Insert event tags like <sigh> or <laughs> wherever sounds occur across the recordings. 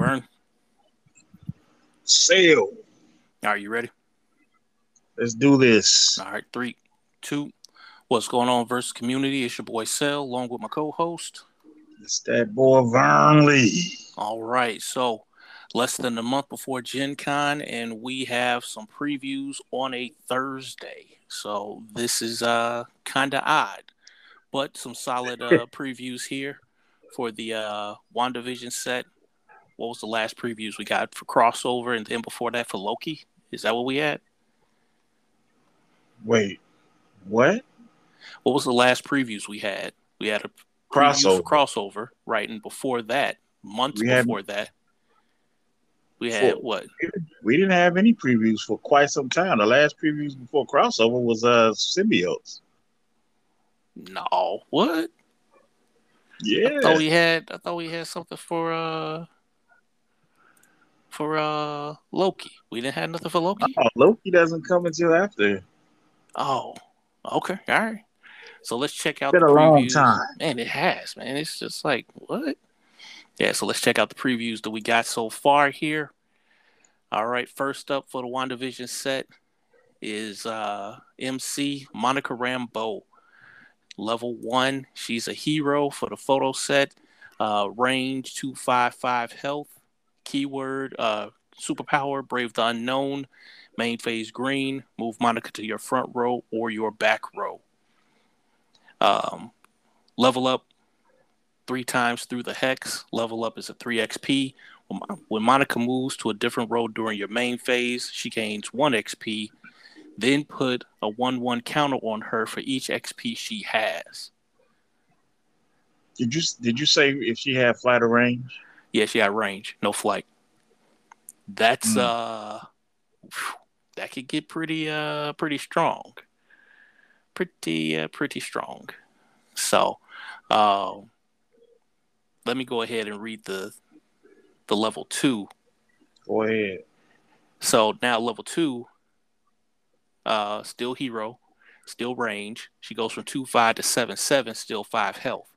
Vern. Sail. Are you ready? Let's do this. All right, three, two. What's going on, versus community? It's your boy Sel, along with my co-host. It's that boy Vern Lee. All right, so less than a month before Gen Con, and we have some previews on a Thursday. So this is uh kind of odd, but some solid uh <laughs> previews here for the uh WandaVision set. What was the last previews we got for crossover, and then before that for Loki? Is that what we had? Wait, what? What was the last previews we had? We had a Crossover. for crossover, right? And before that, months We had- before that, we had For- what? We didn't have any previews for quite some time. The last previews before crossover was uh symbiotes. No, what? Yeah. I thought we had. I thought we had something for uh for uh Loki. We didn't have nothing for Loki. Oh, Loki doesn't come until after. Oh, okay, all right. So let's check out Been the a long time. Man, it has, man. It's just like what? Yeah. So let's check out the previews that we got so far here. All right. First up for the WandaVision set is uh MC Monica Rambeau. Level one. She's a hero for the photo set. Uh, range two five five health. Keyword uh superpower brave the unknown. Main phase green. Move Monica to your front row or your back row. Um, level up three times through the hex. Level up is a 3 XP. When Monica moves to a different row during your main phase, she gains 1 XP. Then put a 1 1 counter on her for each XP she has. Did you did you say if she had of range? Yeah, she got range, no flight. That's Hmm. uh that could get pretty uh pretty strong. Pretty uh, pretty strong. So, um let me go ahead and read the the level 2 Go ahead. So now level two, uh, still hero, still range. She goes from two five to seven seven, still five health.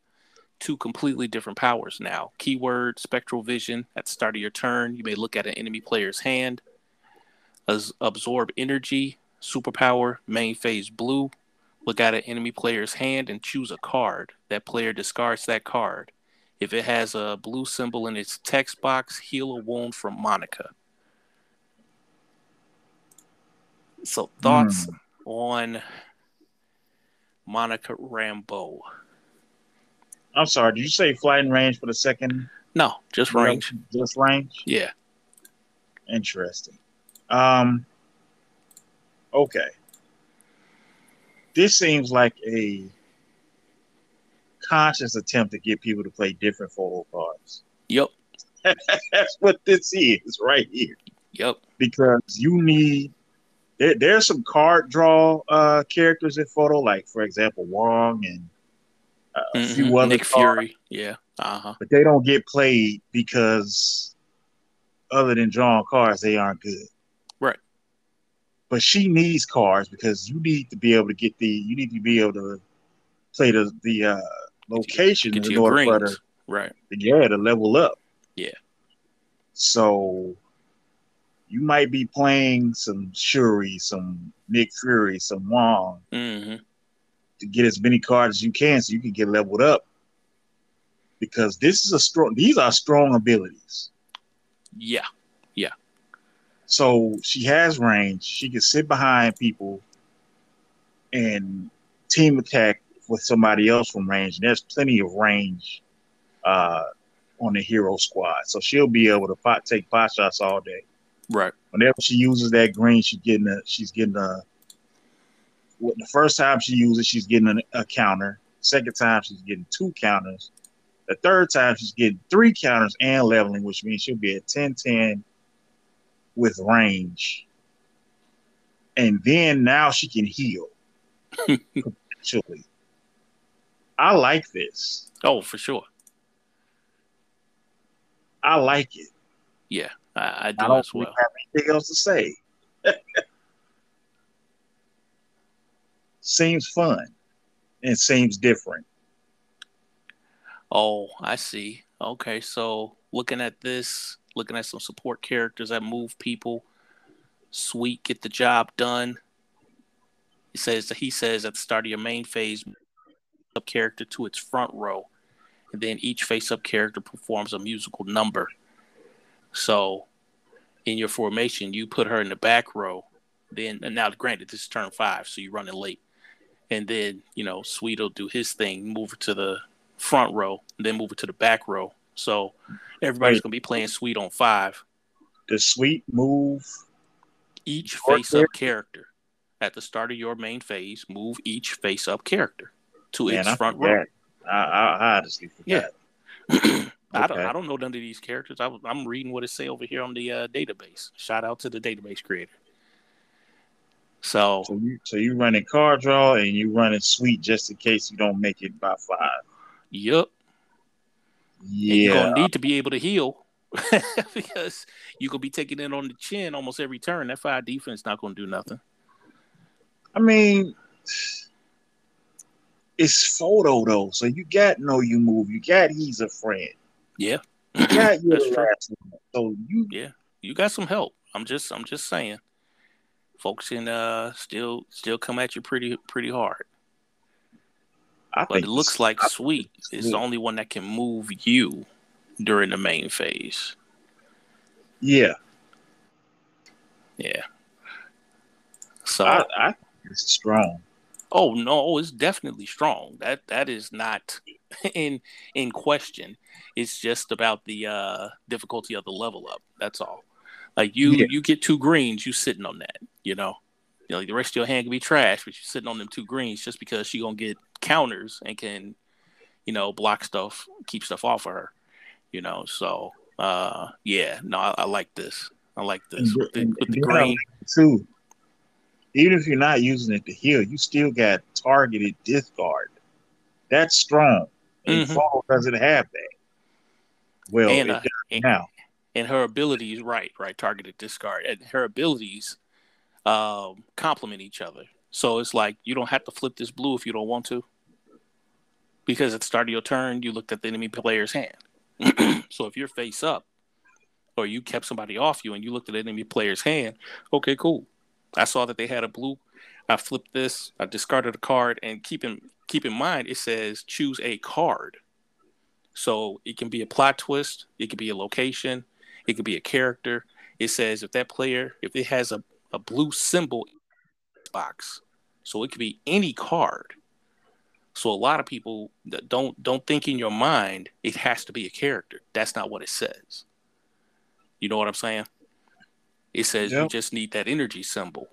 Two completely different powers now. Keyword spectral vision. At the start of your turn, you may look at an enemy player's hand. Absorb energy, superpower, main phase blue. Look at an enemy player's hand and choose a card. That player discards that card. If it has a blue symbol in its text box, heal a wound from Monica. So thoughts hmm. on Monica Rambeau? I'm sorry. Did you say flight and range for the second No, just range. Just range. Yeah. Interesting. Um. Okay. This seems like a conscious attempt to get people to play different photo cards. Yep. <laughs> That's what this is right here. Yep. Because you need there, there's some card draw uh characters in photo, like for example Wong and a Mhm. few other Nick Fury. Yeah. Uh huh. but they don't get played because other than drawing cards, they aren't good. Right. But she needs cards because you need to be able to get the you need to be able to play the the uh location in order for her Right. yeah, to level up. Yeah. So you might be playing some Shuri, some Nick Fury, some Wong hmm to get as many cards as you can so you can get leveled up. Because this is a strong these are strong abilities. Yeah. Yeah. So she has range. She can sit behind people and team attack with somebody else from range. And there's plenty of range uh, on the hero squad. So she'll be able to pot, take pot shots all day. Right. Whenever she uses that green, she's getting a she's getting a the first time she uses it, she's getting a, a counter. Second time she's getting two counters. The third time she's getting three counters and leveling, which means she'll be at 10-10 with range. And then now she can heal. <laughs> potentially. I like this. Oh, for sure. I like it. Yeah. I, I do I don't as well. have anything else to say. <laughs> seems fun and seems different. Oh, I see. Okay, so looking at this, looking at some support characters that move people. Sweet, get the job done. He says he says at the start of your main phase, up character to its front row, and then each face-up character performs a musical number. So, in your formation, you put her in the back row. Then, and now granted, this is turn five, so you're running late, and then you know Sweet will do his thing, move to the front row, then move it to the back row. So everybody's gonna be playing Sweet on five. Does Sweet move each face-up character at the start of your main phase? Move each face-up character to Man, its I front row. I, I, I honestly forgot. Yeah. <clears throat> I don't. I don't know none of these characters. I, am reading what it say over here on the uh, database. Shout out to the database creator. So, so you so you running card draw and you running sweet just in case you don't make it by five. Yep. Yeah. And you're gonna need to be able to heal <laughs> because you could be taking it on the chin almost every turn. That five defense not gonna do nothing. I mean, it's photo though, so you got no you move. You got he's a friend. Yeah. You got <laughs> your last. So you Yeah. You got some help. I'm just I'm just saying. Folks can uh still still come at you pretty pretty hard. I but it looks like Sweet is the only one that can move you during the main phase. Yeah. Yeah. So I, I it's strong. Oh no, it's definitely strong. That that is not <laughs> in in question. It's just about the uh difficulty of the level up. That's all. Like you yeah. you get two greens, you sitting on that, you know. You know, like the rest of your hand can be trash, but you're sitting on them two greens just because she gonna get counters and can, you know, block stuff, keep stuff off of her. You know, so uh yeah, no, I, I like this. I like this with the, with the green too. Even if you're not using it to heal, you still got targeted discard. That's strong. And mm-hmm. fall doesn't have that. Well, and, uh, and, now. And her abilities, right, right, targeted discard. And her abilities um, complement each other. So it's like you don't have to flip this blue if you don't want to. Because at the start of your turn, you looked at the enemy player's hand. <clears throat> so if you're face up, or you kept somebody off you and you looked at the enemy player's hand, okay, cool. I saw that they had a blue. I flipped this. I discarded a card, and keep in keep in mind it says choose a card. So it can be a plot twist. It could be a location. It could be a character. It says if that player, if it has a a blue symbol box. So it could be any card. So a lot of people don't don't think in your mind it has to be a character. That's not what it says. You know what I'm saying? It says yep. you just need that energy symbol.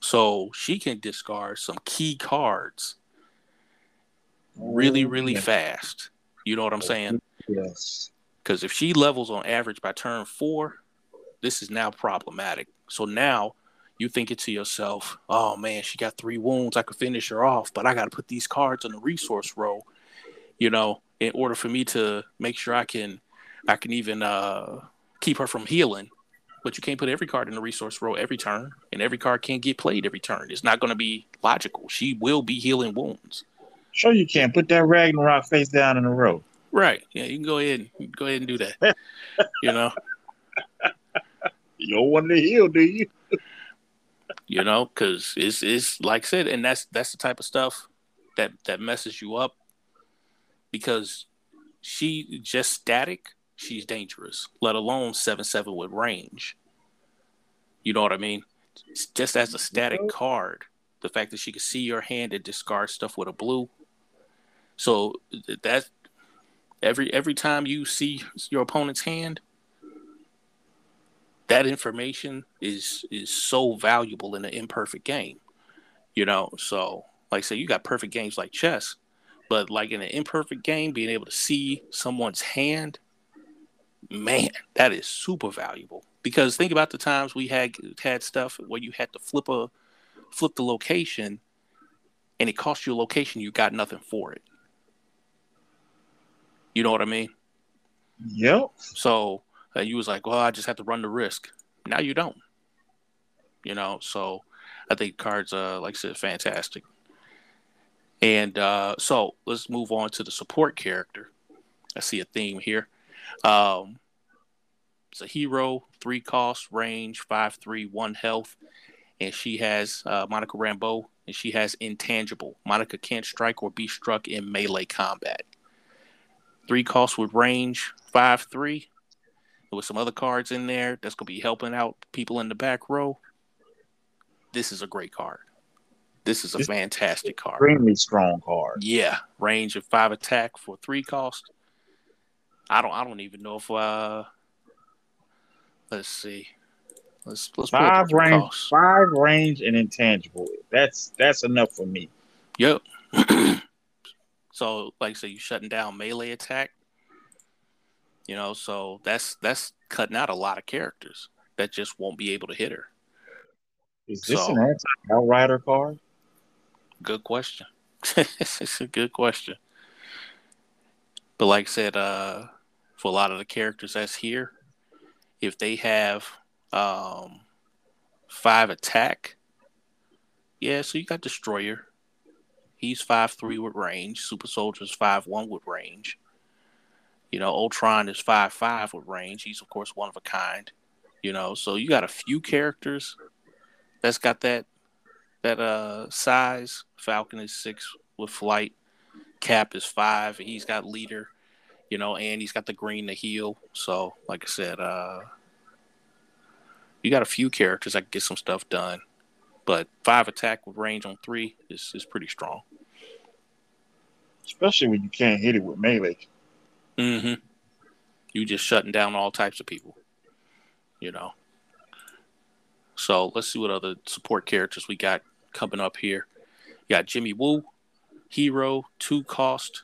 So she can discard some key cards really, really mm-hmm. fast. You know what I'm saying? Yes. Because if she levels on average by turn four, this is now problematic. So now you thinking to yourself, oh man, she got three wounds. I could finish her off, but I got to put these cards on the resource row, you know, in order for me to make sure I can, I can even uh, keep her from healing. But you can't put every card in the resource row every turn, and every card can't get played every turn. It's not going to be logical. She will be healing wounds. Sure, you can put that Ragnarok face down in a row. Right. Yeah, you can go ahead. And, go ahead and do that. you know. <laughs> You don't want to heal, do you? you know, because it's it's like I said, and that's that's the type of stuff that that messes you up because she just static, she's dangerous. Let alone seven seven with range. You know what I mean? Just as a static card, the fact that she can see your hand and discard stuff with a blue. So that every every time you see your opponent's hand, that information is is so valuable in an imperfect game. You know, so like I say, you got perfect games like chess, but like in an imperfect game, being able to see someone's hand, man, that is super valuable. Because think about the times we had had stuff where you had to flip a flip the location, and it cost you a location, you got nothing for it. You know what I mean? Yep. So and you was like, well, I just have to run the risk. Now you don't. You know, so I think cards, uh, like I said, fantastic. And uh, so let's move on to the support character. I see a theme here. Um, It's a hero, three cost, range, five three, one health, and she has uh, Monica Rambeau, and she has intangible. Monica can't strike or be struck in melee combat. Three costs with range, five three, with some other cards in there that's gonna be helping out people in the back row. This is a great card. This is a fantastic card. Extremely strong card. Yeah, range of five attack for three cost. I don't. I don't even know if. uh Let's see. Let's let's five range, five range and intangible. That's that's enough for me. Yep. <clears throat> so, like, so you're shutting down melee attack. You know, so that's that's cutting out a lot of characters that just won't be able to hit her. Is this so, an anti outrider card? Good question. it's <laughs> a good question. But like I said, uh, for a lot of the characters that's here, if they have um, five attack, yeah, so you got Destroyer. He's five three with range. Super Soldier's five one with range. You know, Ultron is five five with range. He's of course one of a kind. You know, so you got a few characters that's got that that uh size. Falcon is six with flight. Cap is five. He's got leader, you know, and he's got the green to heal. So, like I said, uh you got a few characters that can get some stuff done. But five attack with range on three is, is pretty strong. Especially when you can't hit it with melee. Mm-hmm. You just shutting down all types of people. You know. So let's see what other support characters we got coming up here. You got Jimmy Woo, hero, two cost,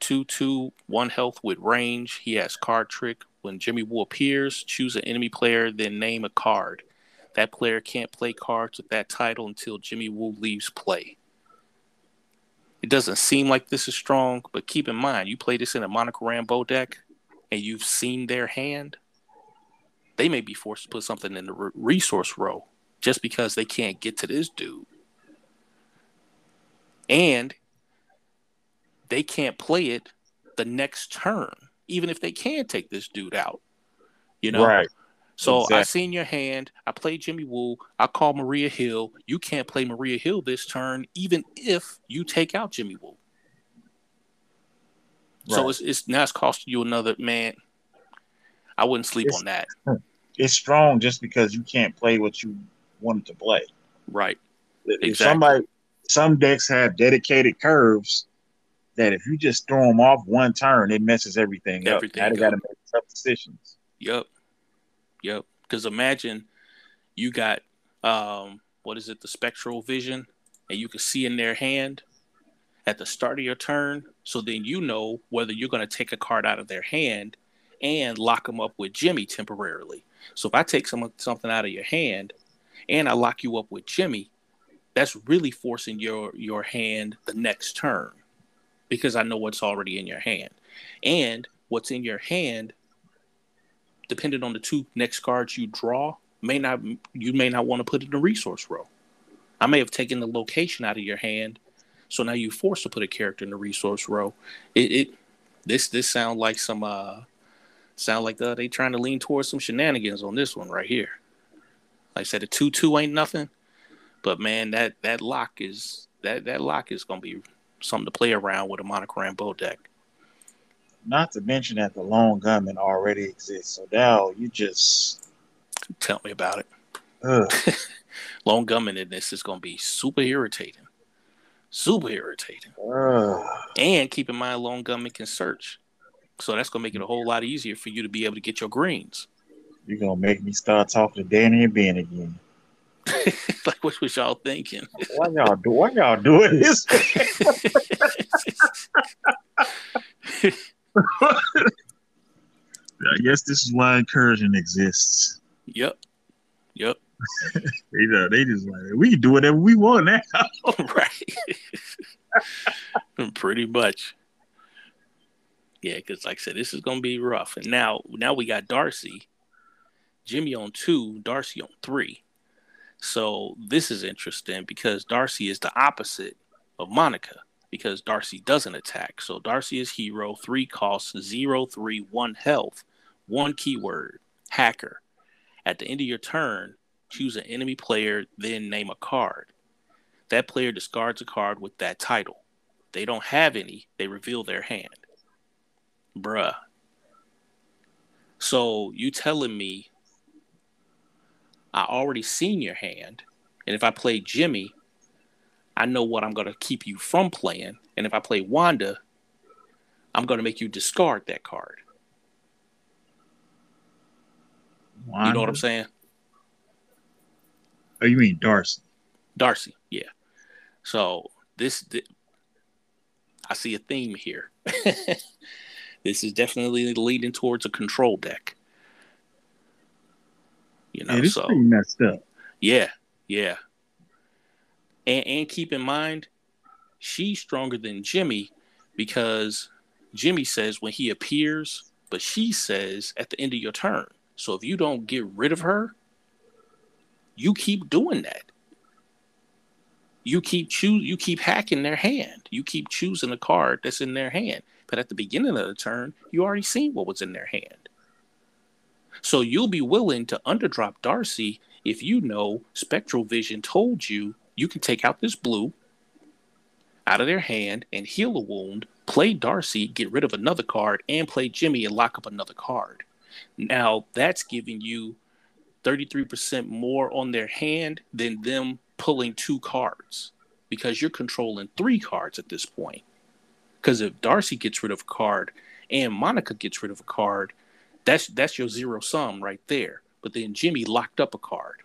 two two, one health with range. He has card trick. When Jimmy Woo appears, choose an enemy player, then name a card. That player can't play cards with that title until Jimmy Woo leaves play. It doesn't seem like this is strong, but keep in mind, you play this in a Monica Rambeau deck and you've seen their hand, they may be forced to put something in the resource row just because they can't get to this dude. And they can't play it the next turn, even if they can take this dude out. You know? Right. So exactly. I seen your hand. I played Jimmy Woo. I call Maria Hill. You can't play Maria Hill this turn, even if you take out Jimmy Woo. Right. So it's, it's now it's costing you another man. I wouldn't sleep it's, on that. It's strong just because you can't play what you wanted to play. Right. If exactly. somebody, some decks have dedicated curves that if you just throw them off one turn, it messes everything, everything up. Now they got to make tough decisions. Yep. Yep. Because imagine you got um, what is it, the spectral vision, and you can see in their hand at the start of your turn. So then you know whether you're going to take a card out of their hand and lock them up with Jimmy temporarily. So if I take some something out of your hand and I lock you up with Jimmy, that's really forcing your your hand the next turn because I know what's already in your hand. And what's in your hand depending on the two next cards you draw, may not you may not want to put it in the resource row. I may have taken the location out of your hand, so now you're forced to put a character in the resource row. It, it this this sound like some uh sound like uh, they trying to lean towards some shenanigans on this one right here. Like I said, a two two ain't nothing, but man, that that lock is that that lock is gonna be something to play around with a Monica Rambeau deck. Not to mention that the lone gunman already exists. So now you just tell me about it. <laughs> lone gunman in this is going to be super irritating. Super irritating. Ugh. And keep in mind, lone gunman can search. So that's going to make it a whole lot easier for you to be able to get your greens. You're going to make me start talking to Danny and Ben again. <laughs> like what was y'all thinking? why y'all do? Why y'all doing this? <laughs> I guess this is why incursion exists. Yep. Yep. <laughs> they, know, they just like we can do whatever we want now. <laughs> right. <laughs> Pretty much. Yeah, because like I said, this is gonna be rough. And now now we got Darcy, Jimmy on two, Darcy on three. So this is interesting because Darcy is the opposite of Monica because Darcy doesn't attack. So Darcy is hero, three costs, zero, three, one health, one keyword. hacker. At the end of your turn, choose an enemy player, then name a card. That player discards a card with that title. They don't have any, they reveal their hand. Bruh. So you telling me I already seen your hand, and if I play Jimmy, I know what I'm gonna keep you from playing. And if I play Wanda, I'm gonna make you discard that card. Wanda? You know what I'm saying? Oh, you mean Darcy? Darcy, yeah. So this, this I see a theme here. <laughs> this is definitely leading towards a control deck. You know, yeah, so pretty messed up. Yeah, yeah. And and keep in mind, she's stronger than Jimmy because Jimmy says when he appears, but she says at the end of your turn. So if you don't get rid of her, you keep doing that. You keep choose you keep hacking their hand. You keep choosing a card that's in their hand. But at the beginning of the turn, you already seen what was in their hand. So you'll be willing to underdrop Darcy if you know Spectral Vision told you you can take out this blue out of their hand and heal a wound, play Darcy, get rid of another card, and play Jimmy and lock up another card. Now that's giving you 33% more on their hand than them pulling two cards because you're controlling three cards at this point. Because if Darcy gets rid of a card and Monica gets rid of a card, that's that's your zero sum right there. But then Jimmy locked up a card.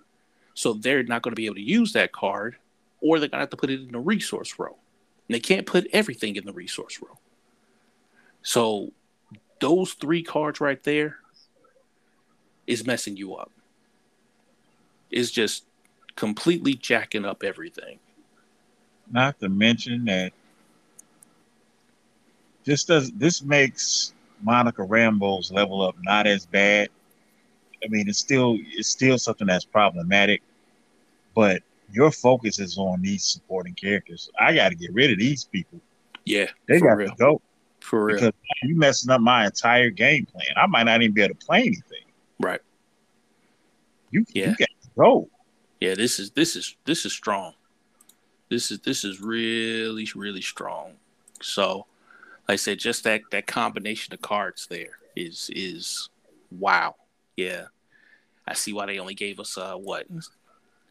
So they're not going to be able to use that card, or they're going to have to put it in the resource row. And they can't put everything in the resource row. So those three cards right there is messing you up. Is just completely jacking up everything. Not to mention that this does this makes Monica Rambeau's level up not as bad. I mean, it's still it's still something that's problematic, but your focus is on these supporting characters. I got to get rid of these people. Yeah, they got to go for real. Because you messing up my entire game plan. I might not even be able to play anything. Right. You yeah. you got to go. Yeah, this is this is this is strong. This is this is really really strong. So, like I said, just that that combination of cards there is is wow. Yeah, I see why they only gave us uh what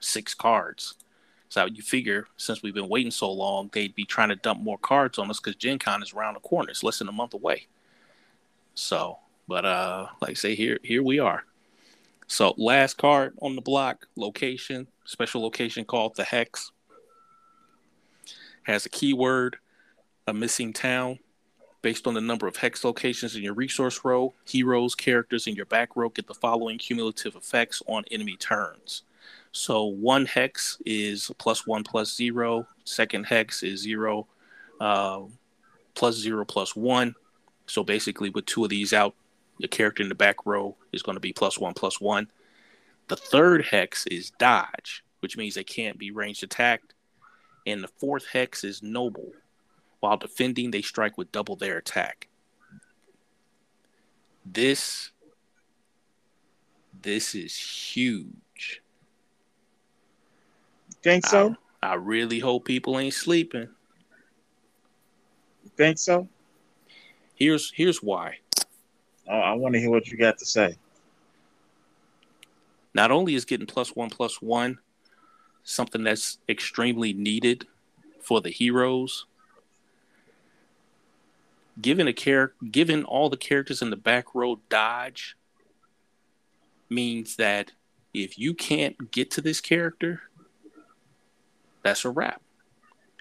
six cards. So you figure since we've been waiting so long, they'd be trying to dump more cards on us because Gen Con is around the corner. It's less than a month away. So, but uh, like say, here here we are. So last card on the block, location, special location called the Hex. Has a keyword, a missing town. Based on the number of hex locations in your resource row, heroes, characters in your back row get the following cumulative effects on enemy turns. So one hex is plus one plus zero. Second hex is zero uh, plus zero plus one. So basically, with two of these out, the character in the back row is going to be plus one plus one. The third hex is dodge, which means they can't be ranged attacked. And the fourth hex is noble. While defending, they strike with double their attack. This this is huge. Think so? I, I really hope people ain't sleeping. Think so? Here's here's why. Oh, I want to hear what you got to say. Not only is getting plus one plus one something that's extremely needed for the heroes, given a care given all the characters in the back row dodge means that if you can't get to this character, that's a wrap.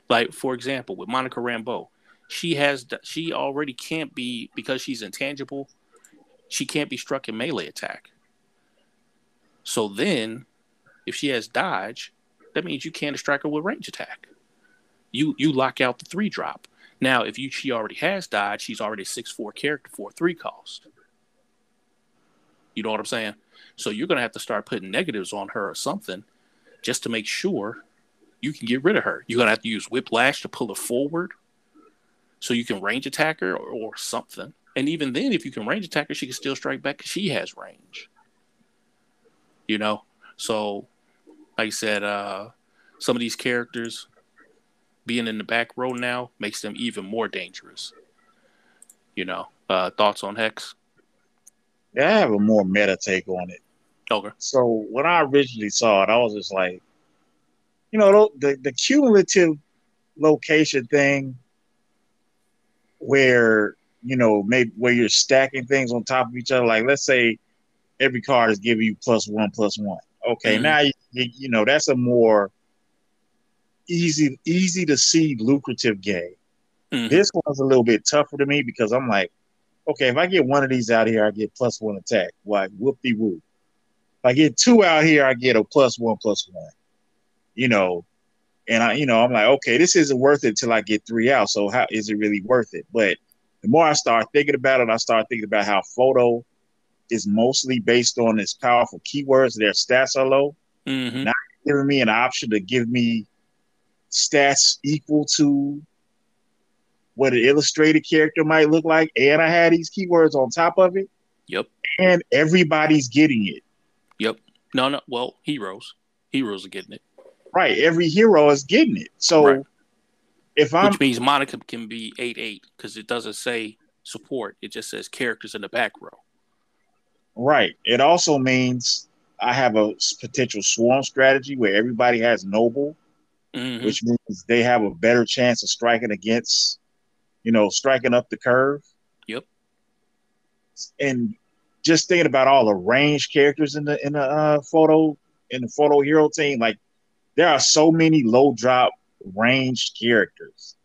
Like for example, with Monica Rambeau, she has she already can't be because she's intangible. She can't be struck in melee attack. So then, if she has dodge, that means you can't strike her with range attack. You you lock out the three drop. Now, if you she already has dodge, she's already six four character for three cost. You know what I'm saying? So you're gonna have to start putting negatives on her or something, just to make sure you can get rid of her. You're gonna have to use whiplash to pull her forward, so you can range attack her or, or something. And even then, if you can range attack her, she can still strike back because she has range. You know, so like I said, uh, some of these characters being in the back row now makes them even more dangerous. You know, uh, thoughts on Hex? Yeah, I have a more meta take on it. Okay. So when I originally saw it, I was just like, you know, the the cumulative location thing, where you know maybe where you're stacking things on top of each other. Like let's say every card is giving you plus one plus one. Okay, mm-hmm. now you, you know that's a more easy easy to see lucrative game. Mm-hmm. This one's a little bit tougher to me because I'm like, okay, if I get one of these out here, I get plus one attack. Why whoop de whoop. If I get two out here, I get a plus one plus one. You know, and I, you know, I'm like, okay, this isn't worth it till I get three out. So how is it really worth it? But the more I start thinking about it, I start thinking about how photo is mostly based on its powerful keywords. Their stats are low. Mm-hmm. Not giving me an option to give me stats equal to what an illustrated character might look like, and I had these keywords on top of it. Yep. And everybody's getting it. Yep. No, no. Well, heroes, heroes are getting it. Right. Every hero is getting it. So right. If I'm, which means Monica can be eight eight because it doesn't say support; it just says characters in the back row. Right. It also means I have a potential swarm strategy where everybody has noble, mm-hmm. which means they have a better chance of striking against you know, striking up the curve. Yep. And just thinking about all the range characters in the in the uh, photo in the photo hero team, like there are so many low drop ranged characters.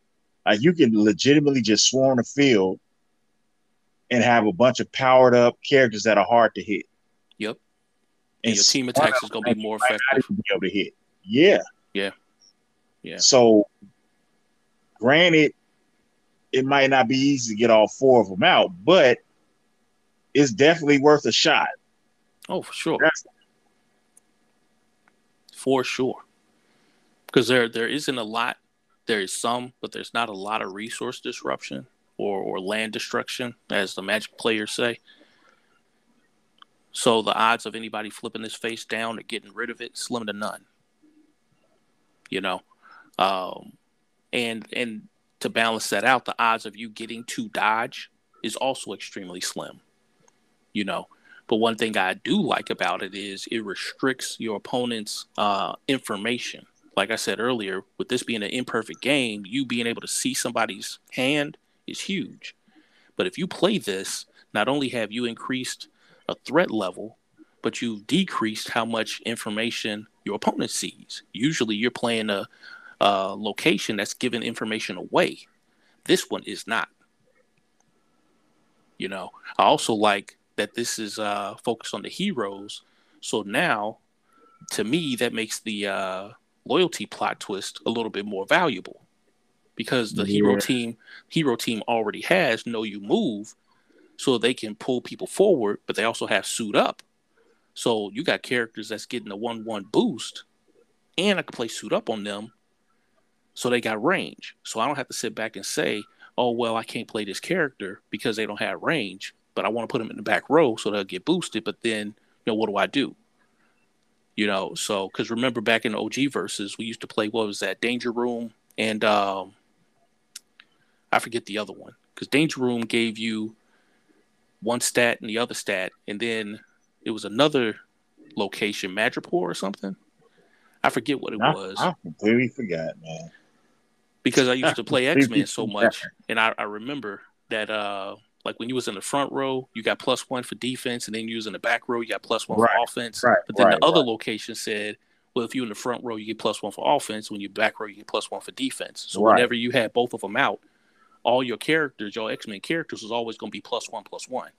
Like you can legitimately just swarm the field and have a bunch of powered up characters that are hard to hit. Yep. And, and your team attacks is going to be more effective. To be able to hit. Yeah. Yeah. Yeah. So, granted, it might not be easy to get all four of them out, but it's definitely worth a shot. Oh, for sure. That's- for sure. Because there there isn't a lot. There is some, but there's not a lot of resource disruption or, or land destruction, as the Magic players say. So the odds of anybody flipping this face down and getting rid of it slim to none. You know, um, and and to balance that out, the odds of you getting to dodge is also extremely slim. You know, but one thing I do like about it is it restricts your opponent's uh, information. Like I said earlier, with this being an imperfect game, you being able to see somebody's hand is huge. But if you play this, not only have you increased a threat level, but you've decreased how much information your opponent sees. Usually, you're playing a, uh, location that's giving information away. This one is not. You know, I also like that this is uh, focused on the heroes. So now, to me, that makes the uh, loyalty plot twist a little bit more valuable because the yeah. hero team hero team already has know you move, so they can pull people forward, but they also have suit up. So you got characters that's getting a one one boost, and I can play suit up on them so they got range. So I don't have to sit back and say, oh, well, I can't play this character because they don't have range, but I want to put them in the back row so they'll get boosted. But then, you know, what do I do? You know, so because remember back in OG versus, we used to play what was that Danger Room and um, I forget the other one because Danger Room gave you one stat and the other stat, and then it was another location, Madripoor or something. I forget what it I, was. I completely forgot, man because I used to <laughs> play X Men so much, and I, I remember that uh like when you was in the front row, you got plus one for defense, and then you was in the back row, you got plus one right, for offense. Right, but then right, the other location said, well, if you're in the front row, you get plus one for offense. When you're back row, you get plus one for defense. So whenever you had both of them out, all your characters, your X Men characters, was always going to be plus one, plus one.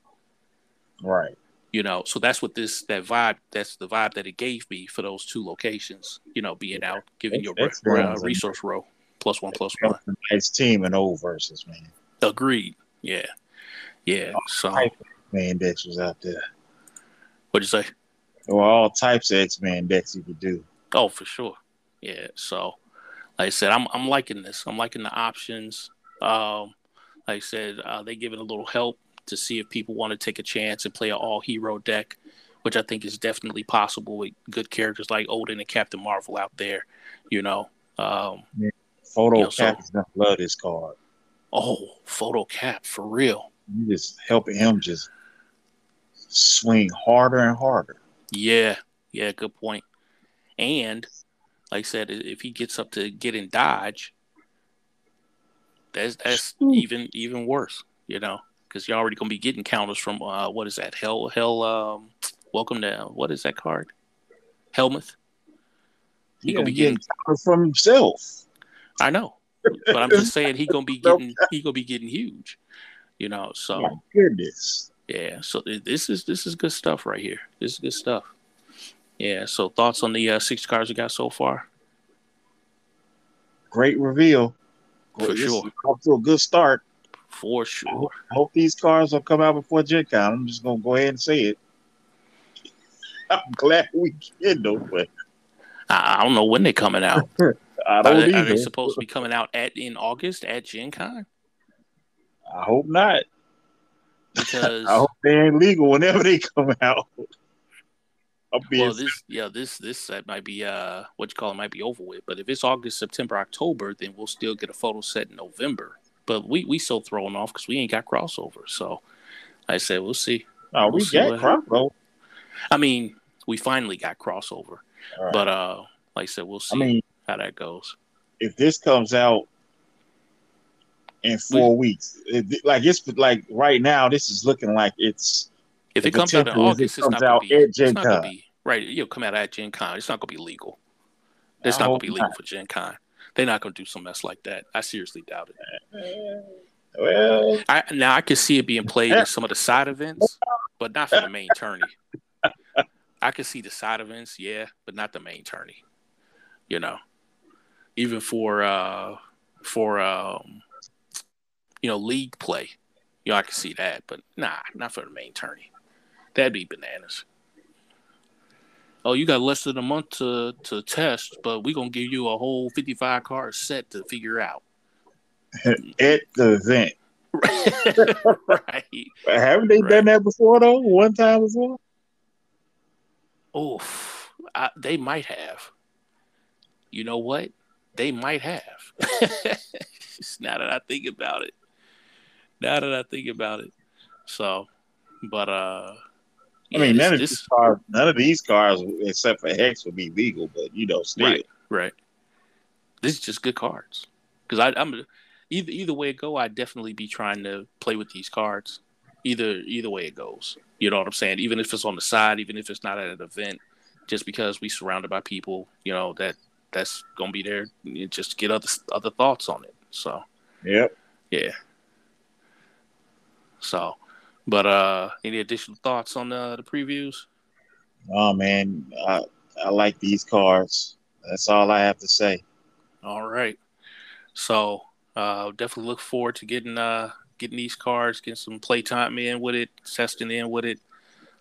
Right. You know, so that's what this that vibe. That's the vibe that it gave me for those two locations. You know, being out, giving your uh, resource row plus one plus one. Nice team in old versus man. Agreed. Yeah, yeah. So man decks was out there. What'd you say? Well, all types of X Men decks you could do. Oh, for sure. Yeah. So, like I said, I'm I'm liking this. I'm liking the options. Um, like I said, uh, they give it a little help to see if people want to take a chance and play an all hero deck which I think is definitely possible with good characters like Odin and Captain Marvel out there. You know, um, yeah. Photo you know, Cap so- love this card. oh, photo cap for real. You just helping him just swing harder and harder. Yeah, yeah, good point. And like I said, if he gets up to get in dodge, that's that's Ooh. even even worse, you know, because you're already gonna be getting counters from uh, what is that? Hell, hell. Um, welcome to what is that card? Helmuth. He gonna be getting. counters from himself. I know, but I'm just saying he gonna be <laughs> getting he gonna be getting huge, you know. So. My goodness. Yeah, so this is this is good stuff right here. This is good stuff. Yeah. So thoughts on the uh, six cards we got so far? Great reveal. For This sure. Off to a good start. For I sure. hope, I hope these cards will come out before Gen Con. I'm just gonna go ahead and say it. <laughs> I'm glad we get them, but I, don't know when they're coming out. <laughs> I Are don't they, are they supposed to be coming out at in August at Gen Con? I hope not. <laughs> Because I hope they ain't legal whenever they come out. I'm well, this yeah this this set might be uh what you call it might be over with. But if it's August, September, October, then we'll still get a photo set in November. But we we so thrown off because we ain't got crossover. So like I said we'll see. oh, we see got crossover. I mean, we finally got crossover. Right. But uh, like I said, we'll see I mean, how that goes. if this comes out in four weeks, it, like it's like right now, this is looking like it's If it comes out in is it August, it's comes not gonna out be. at Gen not Con. be right. You'll come out at Gen Con. It's not gonna be legal. It's I not gonna be legal for Gen Con. They're not gonna do some mess like that. I seriously doubt it. well, I now I could see it being played in some of the side events, but not for the main tourney. <laughs> I could see the side events, yeah, but not the main tourney. You know, even for uh for um you know league play, you know I could see that, but nah, not for the main tourney. That'd be bananas. Oh, you got less than a month to to test, but we're gonna give you a whole fifty five card set to figure out. <laughs> at the event, <laughs> right. haven't they Right. done that before though? One time before? Oof, I, they might have. You know what? They might have. It's <laughs> now that I think about it. Now that I think about it. So, but uh, I mean, none of this- these cars, none of these cars, except for Hex, would be legal. But you know, still, Right. right. This is just good cards. Because I'm either either way it go, I'd definitely be trying to play with these cards. Either either way it goes. You know what I'm saying? Even if it's on the side, even if it's not at an event, just because we surrounded by people, you know that that's gonna be there just get other other thoughts on it. So yep. yeah. So, but uh, any additional thoughts on the the previews? Oh man, I I like these cards. That's all I have to say. All right. So uh, definitely look forward to getting uh getting these cards, getting some playtime in with it, testing in with it.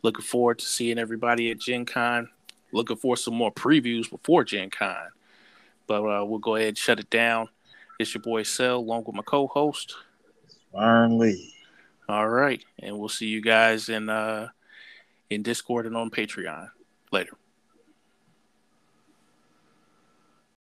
Looking forward to seeing everybody at Gen Con. Looking for some more previews before Gen Con. But uh, we'll go ahead and shut it down. It's your boy Cell, along with my co-host. Vern Lee. All right, and we'll see you guys in uh in Discord and on Patreon later.